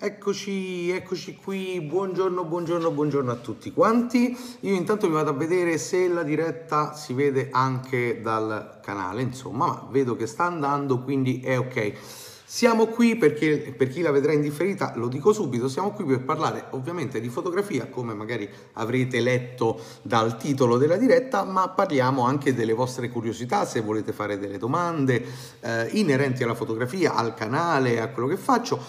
Eccoci, eccoci qui, buongiorno, buongiorno, buongiorno a tutti quanti. Io intanto vi vado a vedere se la diretta si vede anche dal canale, insomma, ma vedo che sta andando, quindi è ok. Siamo qui perché, per chi la vedrà in differita, lo dico subito, siamo qui per parlare ovviamente di fotografia, come magari avrete letto dal titolo della diretta, ma parliamo anche delle vostre curiosità, se volete fare delle domande eh, inerenti alla fotografia, al canale, a quello che faccio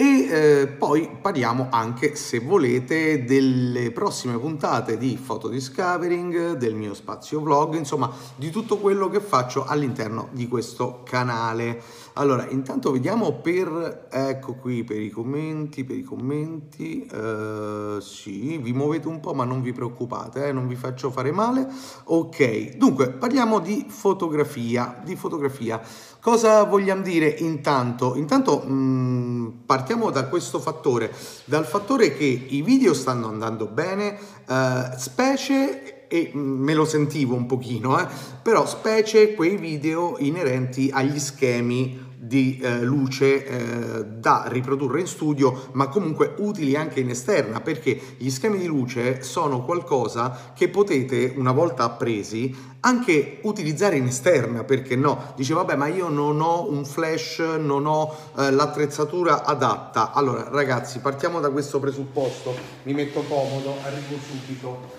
e eh, poi parliamo anche, se volete, delle prossime puntate di Photodiscovering, del mio spazio vlog, insomma, di tutto quello che faccio all'interno di questo canale. Allora, intanto vediamo per, ecco qui, per i commenti, per i commenti, eh, sì, vi muovete un po' ma non vi preoccupate, eh, non vi faccio fare male. Ok, dunque, parliamo di fotografia, di fotografia. Cosa vogliamo dire intanto? Intanto mh, mm, partiamo da questo fattore, dal fattore che i video stanno andando bene, eh, specie e mm, me lo sentivo un pochino, eh, però specie quei video inerenti agli schemi di eh, luce eh, da riprodurre in studio ma comunque utili anche in esterna perché gli schemi di luce sono qualcosa che potete una volta appresi anche utilizzare in esterna perché no? Dice vabbè ma io non ho un flash non ho eh, l'attrezzatura adatta. Allora ragazzi partiamo da questo presupposto. Mi metto comodo arrivo subito.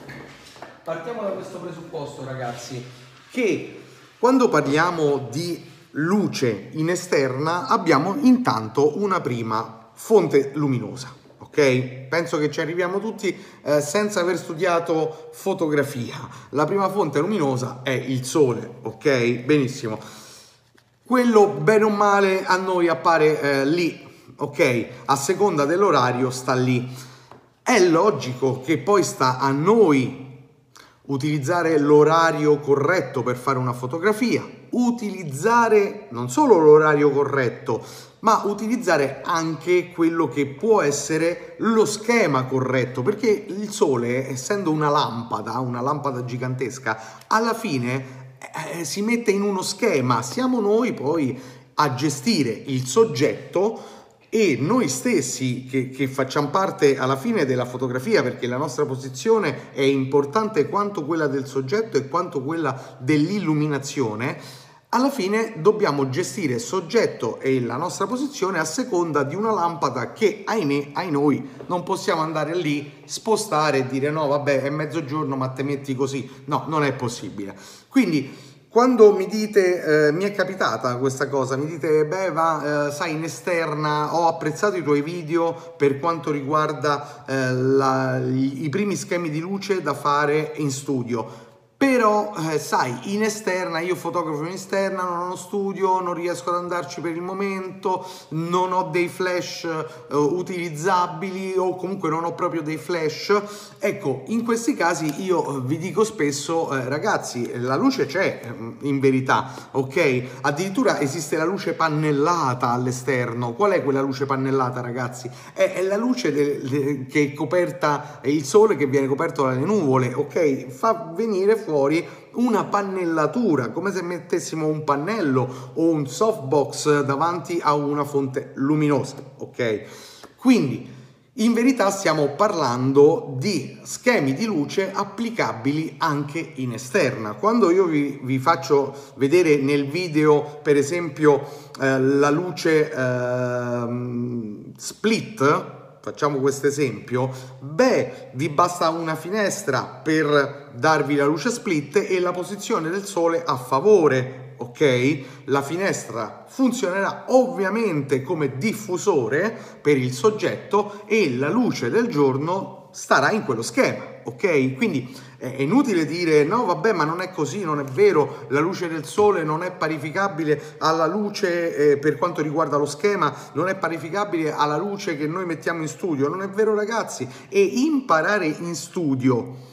Partiamo da questo presupposto ragazzi che quando parliamo di luce in esterna abbiamo intanto una prima fonte luminosa. Ok? Penso che ci arriviamo tutti eh, senza aver studiato fotografia. La prima fonte luminosa è il sole, ok? Benissimo. Quello bene o male a noi appare eh, lì, ok? A seconda dell'orario sta lì. È logico che poi sta a noi utilizzare l'orario corretto per fare una fotografia, utilizzare non solo l'orario corretto, ma utilizzare anche quello che può essere lo schema corretto, perché il sole, essendo una lampada, una lampada gigantesca, alla fine eh, si mette in uno schema, siamo noi poi a gestire il soggetto e noi stessi che, che, facciamo parte alla fine della fotografia perché la nostra posizione è importante quanto quella del soggetto e quanto quella dell'illuminazione, alla fine dobbiamo gestire soggetto e la nostra posizione a seconda di una lampada che ahimè, ai noi non possiamo andare lì, spostare e dire no vabbè è mezzogiorno ma te metti così, no non è possibile. Quindi quando mi dite, eh, mi è capitata questa cosa, mi dite, beh, va, eh, sai, in esterna ho apprezzato i tuoi video per quanto riguarda eh, la, i, primi schemi di luce da fare in studio però eh, sai in esterna io fotografo in esterna non ho uno studio non riesco ad andarci per il momento non ho dei flash eh, utilizzabili o comunque non ho proprio dei flash. Ecco in questi casi io vi dico spesso eh, ragazzi la luce c'è mm, in verità ok? Addirittura esiste la luce pannellata all'esterno. Qual è quella luce pannellata ragazzi? È, è la luce de, de, che è coperta è il sole che viene coperto dalle nuvole ok? Fa venire fuori fuori una pannellatura, come se mettessimo un pannello o un softbox davanti a una fonte luminosa, ok? Quindi in verità stiamo parlando di schemi di luce applicabili anche in esterna. Quando io vi, vi faccio vedere nel video, per esempio, eh, la luce eh, split, facciamo questo esempio, beh, vi basta una finestra per darvi la luce split e la posizione del sole a favore, ok? La finestra funzionerà ovviamente come diffusore per il soggetto e la luce del giorno starà in quello schema, ok? Quindi è inutile dire no vabbè ma non è così, non è vero, la luce del sole non è parificabile alla luce eh, per quanto riguarda lo schema, non è parificabile alla luce che noi mettiamo in studio, non è vero ragazzi e imparare in studio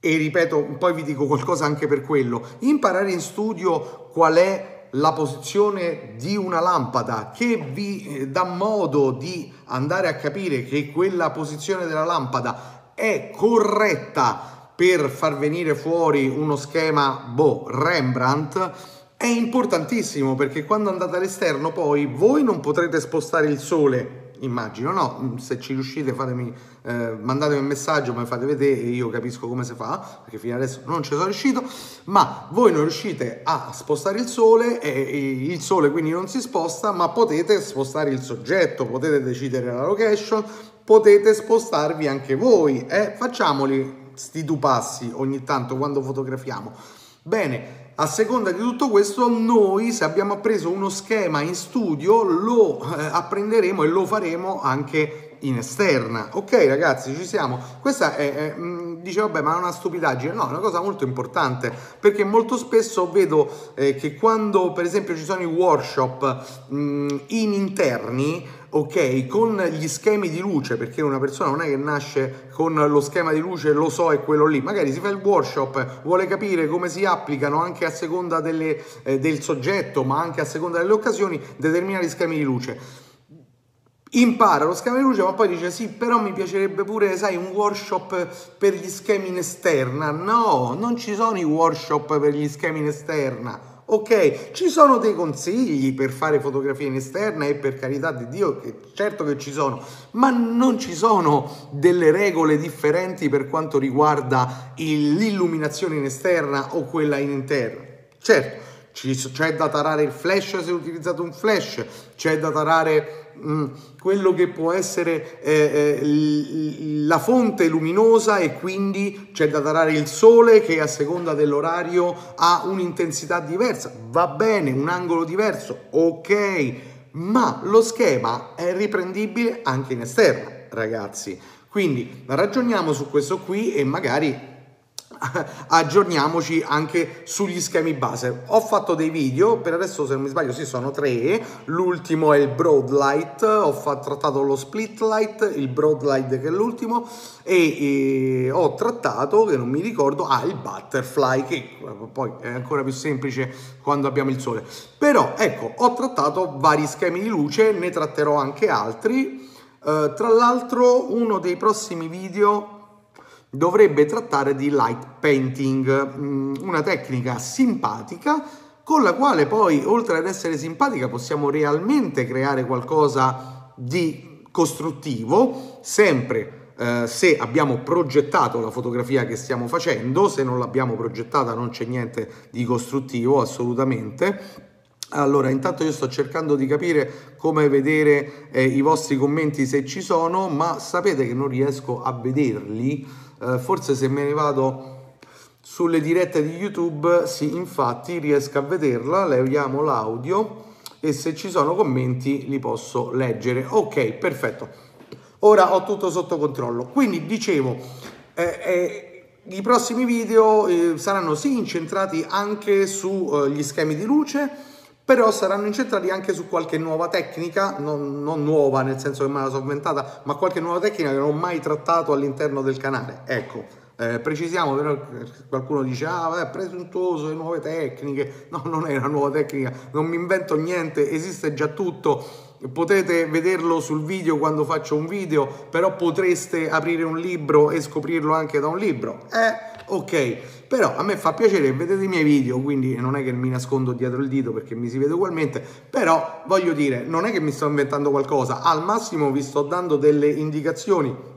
e ripeto, poi vi dico qualcosa anche per quello, imparare in studio qual è la posizione di una lampada che vi eh, dà modo di andare a capire che quella posizione della lampada è corretta per far venire fuori uno schema, boh, Rembrandt, è importantissimo perché quando andate all'esterno poi voi non potrete spostare il sole immagino, no? Se ci riuscite fatemi, eh, mandatemi un messaggio, mi fate vedere io capisco come si fa, perché fino adesso non ci sono riuscito, ma voi non riuscite a spostare il sole e il sole quindi non si sposta, ma potete spostare il soggetto, potete decidere la location, potete spostarvi anche voi, eh? facciamoli sti due passi ogni tanto quando fotografiamo. Bene, a seconda di tutto questo, noi se abbiamo appreso uno schema in studio lo eh, apprenderemo e lo faremo anche in esterna. Ok ragazzi, ci siamo. Questa è, è mm, dice vabbè ma è una stupidaggine. No, è una cosa molto importante perché molto spesso vedo eh, che quando per esempio ci sono i workshop mh, mm, in interni ok, con gli schemi di luce, perché una persona non è che nasce con lo schema di luce, lo so, è quello lì, magari si fa il workshop, vuole capire come si applicano anche a seconda delle, eh, del soggetto, ma anche a seconda delle occasioni, determinati schemi di luce. Impara lo schema di luce ma poi dice sì però mi piacerebbe pure sai un workshop per gli schemi in esterna. No non ci sono i workshop per gli schemi in esterna Ok, ci sono dei consigli per fare fotografia in esterna e per carità di Dio, che certo che ci sono, ma non ci sono delle regole differenti per quanto riguarda l'illuminazione in esterna o quella in interna. Certo, c'è da tarare il flash se utilizzato un flash, c'è da tarare mm, quello che può essere eh, eh, la fonte luminosa e quindi c'è da tarare il sole che a seconda dell'orario ha un'intensità diversa, va bene, un angolo diverso, ok, ma lo schema è riprendibile anche in esterno, ragazzi. Quindi ragioniamo su questo qui e magari aggiorniamoci anche sugli schemi base. Ho fatto dei video, per adesso se non mi sbaglio sì sono tre, l'ultimo è il broad light, ho fatto, trattato lo split light, il broad light che è l'ultimo e, e, ho trattato, che non mi ricordo, ah il butterfly che poi è ancora più semplice quando abbiamo il sole. Però ecco, ho trattato vari schemi di luce, ne tratterò anche altri. Uh, tra l'altro uno dei prossimi video dovrebbe trattare di light painting, mm, una tecnica simpatica con la quale poi, oltre ad essere simpatica, possiamo realmente creare qualcosa di costruttivo, sempre eh, se abbiamo progettato la fotografia che stiamo facendo, se non l'abbiamo progettata non c'è niente di costruttivo assolutamente. Allora, intanto io sto cercando di capire come vedere eh, i vostri commenti se ci sono, ma sapete che non riesco a vederli eh, forse se me ne vado sulle dirette di YouTube, sì, infatti riesco a vederla, leviamo l'audio e se ci sono commenti li posso leggere. Ok, perfetto. Ora ho tutto sotto controllo. Quindi dicevo, eh, eh, i prossimi video eh, saranno sì incentrati anche sugli eh, schemi di luce, però saranno incentrati anche su qualche nuova tecnica, non, non, nuova nel senso che me la sono inventata, ma qualche nuova tecnica che non ho mai trattato all'interno del canale. Ecco, eh, precisiamo, però qualcuno dice, ah, è presuntuoso, le nuove tecniche. No, non è una nuova tecnica, non mi invento niente, esiste già tutto. Potete vederlo sul video quando faccio un video, però potreste aprire un libro e scoprirlo anche da un libro. Eh, ok, però a me fa piacere vedete i miei video, quindi non è che mi nascondo dietro il dito perché mi si vede ugualmente, però voglio dire, non è che mi sto inventando qualcosa, al massimo vi sto dando delle indicazioni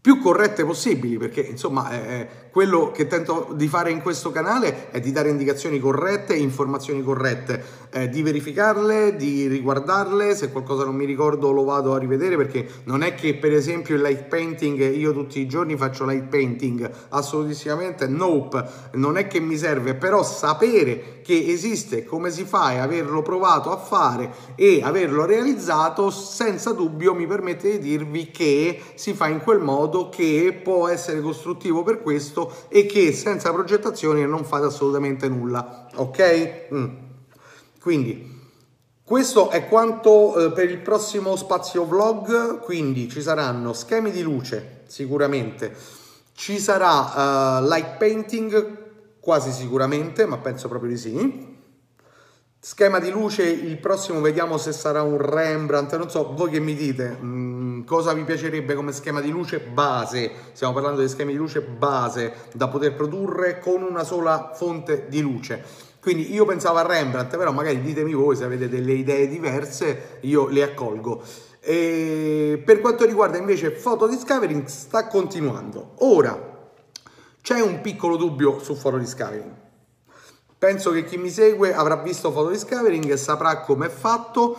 più corrette possibili, perché insomma eh, quello che tento di fare in questo canale è di dare indicazioni corrette, informazioni corrette, eh, di verificarle, di riguardarle, se qualcosa non mi ricordo lo vado a rivedere perché non è che per esempio il light painting io tutti i giorni faccio light painting, assolutissimamente nope, non è che mi serve, però sapere che esiste, come si fa e averlo provato a fare e averlo realizzato senza dubbio mi permette di dirvi che si fa in quel modo che può essere costruttivo per questo e che senza progettazione non fate assolutamente nulla, ok? Mm. Quindi questo è quanto eh, per il prossimo spazio vlog, quindi ci saranno schemi di luce sicuramente, ci sarà uh, light painting quasi sicuramente, ma penso proprio di sì. Schema di luce, il prossimo vediamo se sarà un Rembrandt, non so, voi che mi dite, mm, cosa vi piacerebbe come schema di luce base, stiamo parlando di schemi di luce base da poter produrre con una sola fonte di luce. Quindi io pensavo a Rembrandt, però magari ditemi voi se avete delle idee diverse, io le accolgo. E per quanto riguarda invece Photo Discovering sta continuando. Ora, c'è un piccolo dubbio su Photo Discovering. Penso che chi mi segue avrà visto Photo Discovering e saprà come è fatto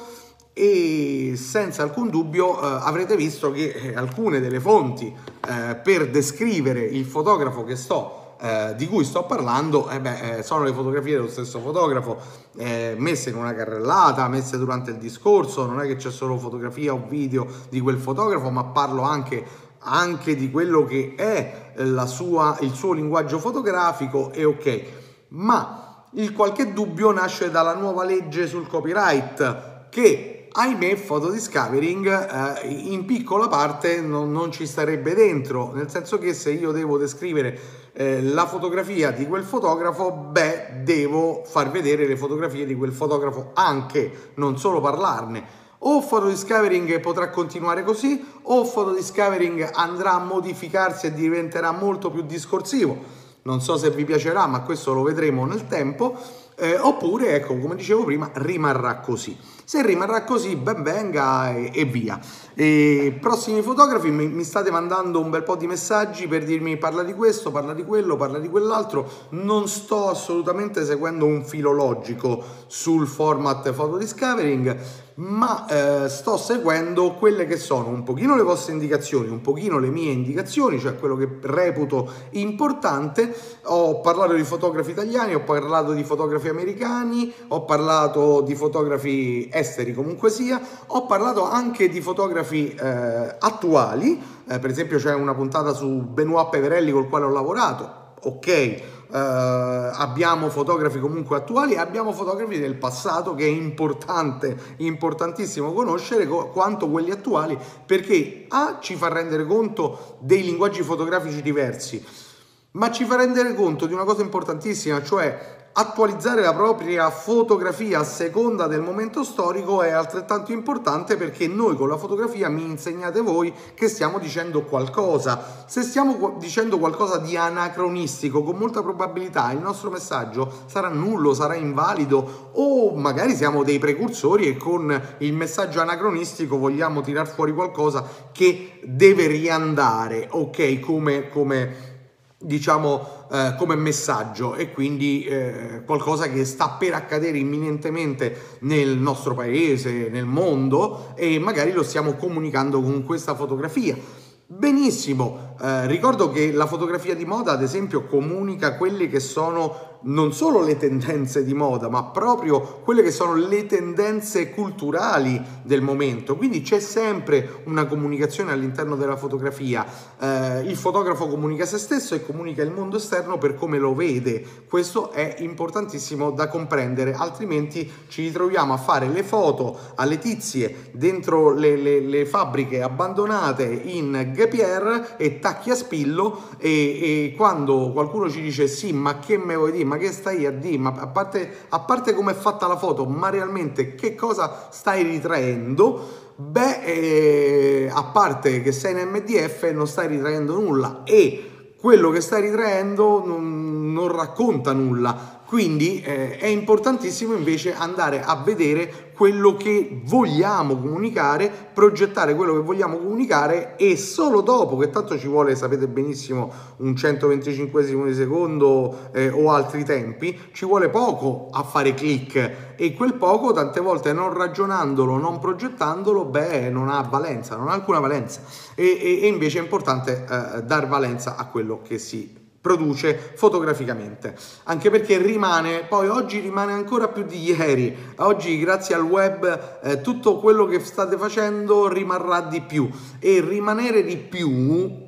e senza alcun dubbio eh, avrete visto che eh, alcune delle fonti eh, per descrivere il fotografo che sto eh, di cui sto parlando eh beh, eh, sono le fotografie dello stesso fotografo eh, messe in una carrellata, messe durante il discorso, non è che c'è solo fotografia o video di quel fotografo, ma parlo anche, anche di quello che è sua, il suo linguaggio fotografico e ok, ma il qualche dubbio nasce dalla nuova legge sul copyright che ahimè Photodiscovering eh, in piccola parte non, non, ci starebbe dentro, nel senso che se io devo descrivere eh, la fotografia di quel fotografo, beh, devo far vedere le fotografie di quel fotografo anche, non solo parlarne. O Photodiscovering potrà continuare così, o Photodiscovering andrà a modificarsi e diventerà molto più discorsivo. Non so se vi piacerà, ma questo lo vedremo nel tempo eh, oppure, ecco, come dicevo prima, rimarrà così. Se rimarrà così, ben venga e, e via. E prossimi fotografi mi, mi, state mandando un bel po' di messaggi per dirmi parla di questo, parla di quello, parla di quell'altro. Non sto assolutamente seguendo un filo logico sul format photo discovering ma eh, sto seguendo quelle che sono un pochino le vostre indicazioni, un pochino le mie indicazioni, cioè quello che reputo importante. Ho parlato di fotografi italiani, ho parlato di fotografi americani, ho parlato di fotografi esteri comunque sia, ho parlato anche di fotografi eh, attuali, eh, per esempio c'è una puntata su Benoit Peverelli col quale ho lavorato, ok, Uh, abbiamo fotografi comunque attuali e abbiamo fotografi del passato che è importante, importantissimo conoscere quanto quelli attuali perché A ci fa rendere conto dei linguaggi fotografici diversi, ma ci fa rendere conto di una cosa importantissima, cioè attualizzare la propria fotografia a seconda del momento storico è altrettanto importante perché noi con la fotografia mi insegnate voi che stiamo dicendo qualcosa. Se stiamo dicendo qualcosa di anacronistico, con molta probabilità il nostro messaggio sarà nullo, sarà invalido o magari siamo dei precursori e con il messaggio anacronistico vogliamo tirar fuori qualcosa che deve riandare, ok, come, come diciamo eh, come messaggio e quindi eh, qualcosa che sta per accadere imminentemente nel nostro paese, nel mondo e magari lo stiamo comunicando con questa fotografia. Benissimo, eh, ricordo che la fotografia di moda ad esempio comunica quelle che sono non solo le tendenze di moda, ma proprio quelle che sono le tendenze culturali del momento. Quindi c'è sempre una comunicazione all'interno della fotografia. Eh, il fotografo comunica se stesso e comunica il mondo esterno per come lo vede. Questo è importantissimo da comprendere, altrimenti ci ritroviamo a fare le foto alle tizie dentro le, le, le fabbriche abbandonate in Gapier e tacchi a spillo e, e quando qualcuno ci dice sì, ma che me vuoi dire? Ma che stai a dire? Ma a parte, a parte come è fatta la foto, ma realmente che cosa stai ritraendo? Beh, eh, a parte che sei in MDF non stai ritraendo nulla e quello che stai ritraendo non, non racconta nulla. Quindi eh, è importantissimo invece andare a vedere quello che vogliamo comunicare, progettare quello che vogliamo comunicare e solo dopo, che tanto ci vuole, sapete benissimo, un 125 di secondo eh, o altri tempi, ci vuole poco a fare click. E quel poco tante volte non ragionandolo, non progettandolo, beh, non ha valenza, non ha alcuna valenza. E, e, e invece è importante eh, dar valenza a quello che si produce fotograficamente. Anche perché rimane poi oggi rimane ancora più di ieri. Oggi grazie al web eh, tutto quello che state facendo rimarrà di più. E rimanere di più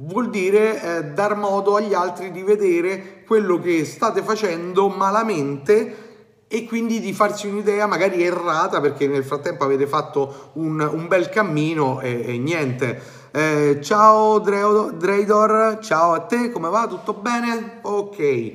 vuol dire eh, dar modo agli altri di vedere quello che state facendo malamente e quindi di farsi un'idea magari errata perché nel frattempo avete fatto un, un bel cammino e, e niente eh, ciao Dreidor, ciao a te, come va? Tutto bene? Ok.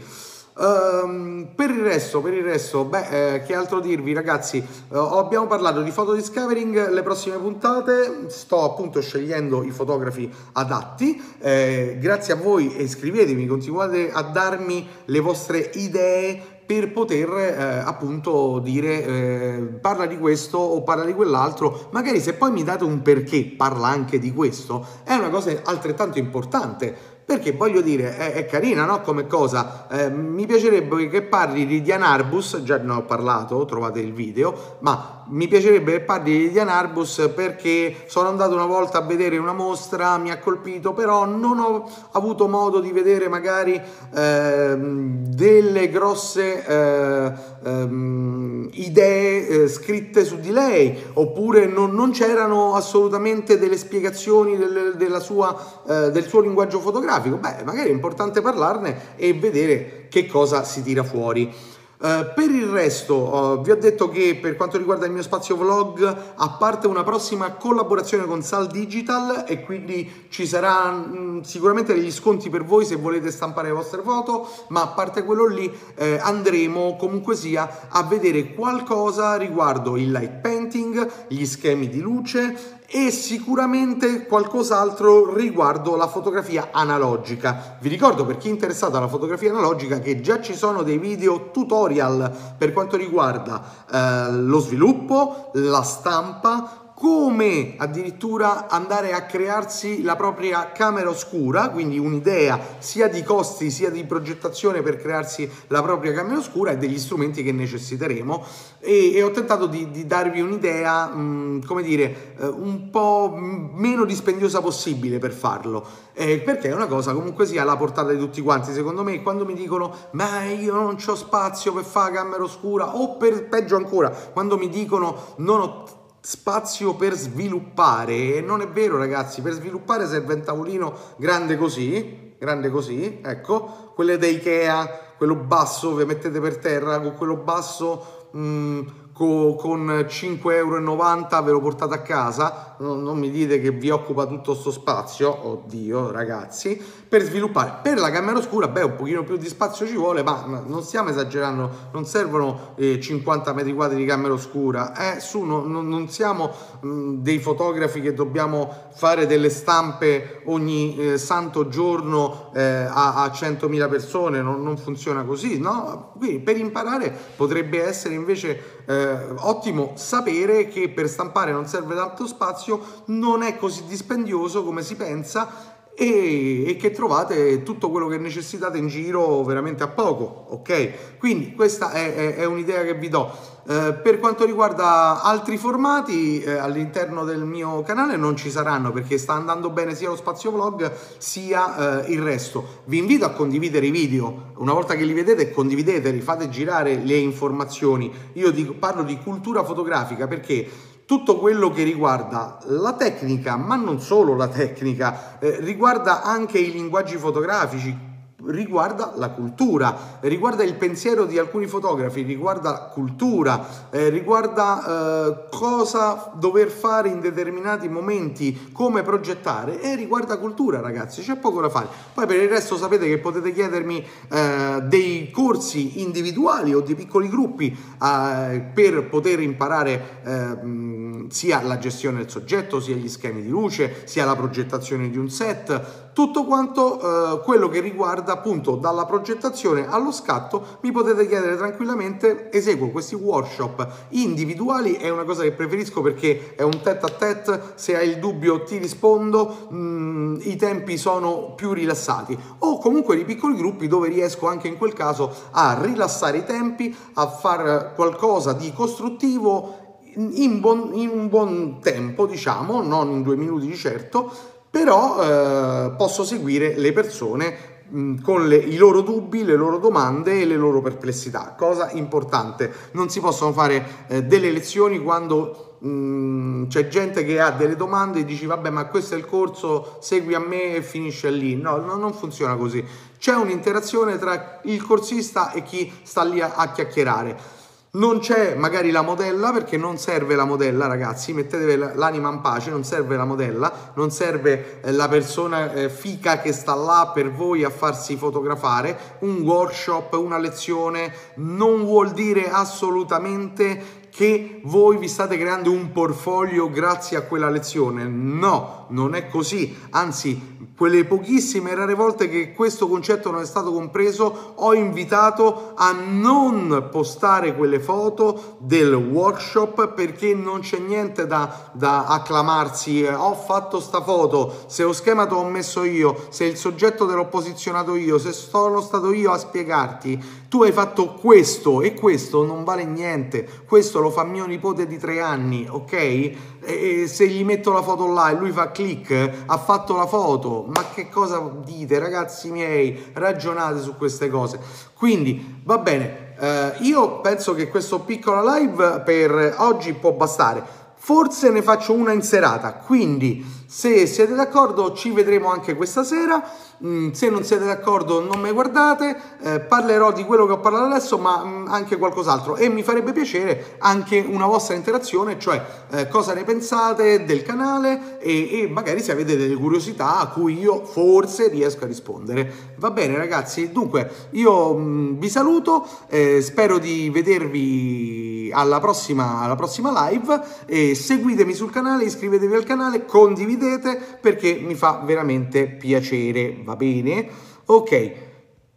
Um, per il resto, per il resto, beh, eh, che altro dirvi ragazzi? Uh, abbiamo parlato di photo discovering, le prossime puntate sto appunto scegliendo i fotografi adatti. Eh, grazie a voi, iscrivetevi, continuate a darmi le vostre idee per poter eh, appunto dire eh, parla di questo o parla di quell'altro, magari se poi mi date un perché parla anche di questo, è una cosa altrettanto importante perché voglio dire, è, è carina no? come cosa. Eh, mi piacerebbe che parli di Dian Arbus, già ne ho parlato, trovate il video, ma mi piacerebbe che parli di Arbus perché sono andato una volta a vedere una mostra, mi ha colpito, però non ho avuto modo di vedere magari eh, delle grosse eh, ehm, idee eh, scritte su di lei, oppure non, non c'erano assolutamente delle spiegazioni del, sua, eh, del suo linguaggio fotografico, beh, magari è importante parlarne e vedere che cosa si tira fuori. Uh, per il resto, uh, vi ho detto che per quanto riguarda il mio spazio vlog, a parte una prossima collaborazione con Sal Digital e quindi ci saranno mm, sicuramente degli sconti per voi se volete stampare le vostre foto, ma a parte quello lì eh, andremo comunque sia a vedere qualcosa riguardo il light painting, gli schemi di luce e sicuramente qualcos'altro riguardo la fotografia analogica. Vi ricordo per chi è interessato alla fotografia analogica che già ci sono dei video tutorial per quanto riguarda eh, lo sviluppo, la stampa, come addirittura andare a crearsi la propria camera oscura, quindi un'idea sia di costi sia di progettazione per crearsi la propria camera oscura e degli strumenti che necessiteremo. E, e ho tentato di, di darvi un'idea, mh, come dire, eh, un po' meno dispendiosa possibile per farlo, eh, perché è una cosa comunque sia alla portata di tutti quanti, secondo me quando mi dicono ma io non ho spazio per fare camera oscura o per peggio ancora, quando mi dicono non ho spazio per sviluppare. Non è vero, ragazzi, per sviluppare serve un tavolino grande così, grande così, ecco, quelle da Ikea, quello basso che mettete per terra, con quello basso mh, mm, co, con 5,90 euro ve lo portate a casa, non, non mi dite che vi occupa tutto questo spazio, oddio ragazzi, per sviluppare. Per la camera oscura, beh, un pochino più di spazio ci vuole, ma non stiamo esagerando, non servono eh, 50 metri quadri di camera oscura, eh, su, no, no, non siamo mh, dei fotografi che dobbiamo fare delle stampe ogni eh, santo giorno eh, a, a 100.000 persone, non, non, funziona così, no? Quindi per imparare potrebbe essere invece eh, ottimo sapere che per stampare non serve tanto spazio, non è così dispendioso come si pensa e, e, che trovate tutto quello che necessitate in giro veramente a poco, ok? Quindi questa è, è, è un'idea che vi do. Eh, per quanto riguarda altri formati eh, all'interno del mio canale non ci saranno perché sta andando bene sia lo spazio vlog sia eh, il resto. Vi invito a condividere i video, una volta che li vedete condivideteli, fate girare le informazioni. Io dico, parlo di cultura fotografica perché tutto quello che riguarda la tecnica, ma non solo la tecnica, eh, riguarda anche i linguaggi fotografici, riguarda la cultura, riguarda il pensiero di alcuni fotografi, riguarda cultura, eh, riguarda eh, cosa dover fare in determinati momenti, come progettare e riguarda cultura ragazzi, c'è poco da fare. Poi per il resto sapete che potete chiedermi eh, dei corsi individuali o di piccoli gruppi eh, per poter imparare ehm, sia la gestione del soggetto, sia gli schemi di luce, sia la progettazione di un set, tutto quanto eh, quello che riguarda appunto dalla progettazione allo scatto mi potete chiedere tranquillamente. Eseguo questi workshop individuali è una cosa che preferisco perché è un tête a tête. Se hai il dubbio ti rispondo. Mh, mm, i tempi sono più rilassati. O comunque di piccoli gruppi dove riesco anche in quel caso a rilassare i tempi a fare qualcosa di costruttivo in, buon, in un buon tempo diciamo non in due minuti di certo però eh, posso seguire le persone mh, con le, i loro dubbi, le loro domande e le loro perplessità. Cosa importante, non si possono fare eh, delle lezioni quando mh, c'è gente che ha delle domande e dici vabbè ma questo è il corso, segui a me e finisce lì. No, no non funziona così. C'è un'interazione tra il corsista e chi sta lì a, a chiacchierare non c'è magari la modella perché non serve la modella, ragazzi. Mettetevi l'anima in pace, non serve la modella, non serve eh, la persona eh, fica che sta là per voi a farsi fotografare. Un workshop, una lezione non vuol dire assolutamente che voi vi state creando un portfolio grazie a quella lezione. No, non è così. Anzi, quelle pochissime rare volte che questo concetto non è stato compreso, ho invitato a non postare quelle foto del workshop perché non c'è niente da, da acclamarsi. Ho fatto sta foto, se ho schemato ho messo io, se il soggetto te l'ho posizionato io, se sono stato io a spiegarti, tu hai fatto questo e questo non vale niente. Questo lo fa mio nipote di tre anni, ok? E se gli metto la foto là e lui fa click, ha fatto la foto ma che cosa dite ragazzi miei? Ragionate su queste cose. Quindi va bene, eh, io penso che questo piccolo live per oggi può bastare. Forse ne faccio una in serata, quindi se siete d'accordo ci vedremo anche questa sera. Mm, se non siete d'accordo non mi guardate, eh, parlerò di quello che ho parlato adesso ma mm, anche qualcos'altro e mi farebbe piacere anche una vostra interazione, cioè eh, cosa ne pensate del canale e, e, magari se avete delle curiosità a cui io forse riesco a rispondere. Va bene ragazzi, dunque io mm, vi saluto, eh, spero di vedervi alla prossima, alla prossima live e seguitemi sul canale, iscrivetevi al canale, condividete perché mi fa veramente piacere va bene? Ok,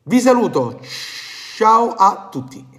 vi saluto, ciao a tutti.